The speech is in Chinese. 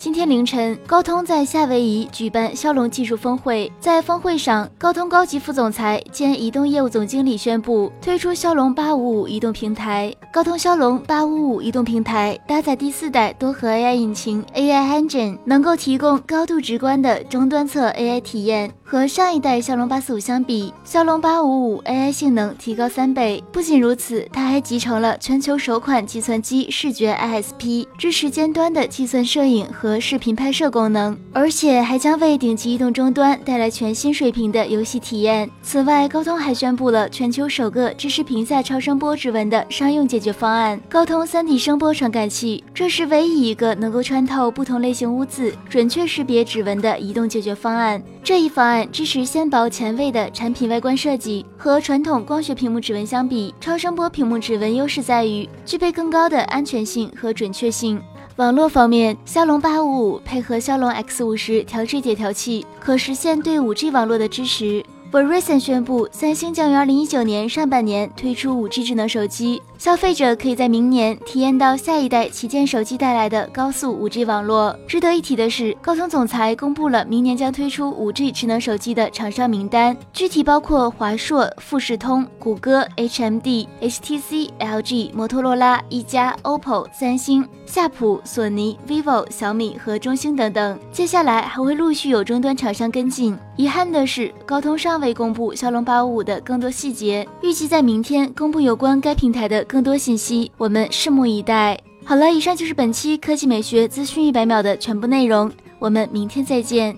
今天凌晨，高通在夏威夷举办骁龙技术峰会。在峰会上，高通高级副总裁兼移动业务总经理宣布推出骁龙八五五移动平台。高通骁龙八五五移动平台搭载第四代多核 AI 引擎 AI Engine，能够提供高度直观的终端侧 AI 体验。和上一代骁龙八四五相比，骁龙八五五 AI 性能提高三倍。不仅如此，它还集成了全球首款计算机视觉 ISP，支持尖端的计算摄影和和视频拍摄功能，而且还将为顶级移动终端带来全新水平的游戏体验。此外，高通还宣布了全球首个支持屏下超声波指纹的商用解决方案——高通三 D 声波传感器。这是唯一一个能够穿透不同类型污渍、准确识别指纹的移动解决方案。这一方案。支持纤薄前卫的产品外观设计。和传统光学屏幕指纹相比，超声波屏幕指纹优势在于具备更高的安全性和准确性。网络方面，骁龙八五五配合骁龙 X 五十调制解调器，可实现对五 G 网络的支持。Verizon 宣布，三星将于二零一九年上半年推出五 G 智能手机。消费者可以在明年体验到下一代旗舰手机带来的高速 5G 网络。值得一提的是，高通总裁公布了明年将推出 5G 智能手机的厂商名单，具体包括华硕、富士通、谷歌、HMD、HTC、LG、摩托罗拉、一加、OPPO、三星、夏普、索尼、vivo、小米和中兴等等。接下来还会陆续有终端厂商跟进。遗憾的是，高通尚未公布骁龙八五五的更多细节，预计在明天公布有关该平台的。更多信息，我们拭目以待。好了，以上就是本期科技美学资讯一百秒的全部内容，我们明天再见。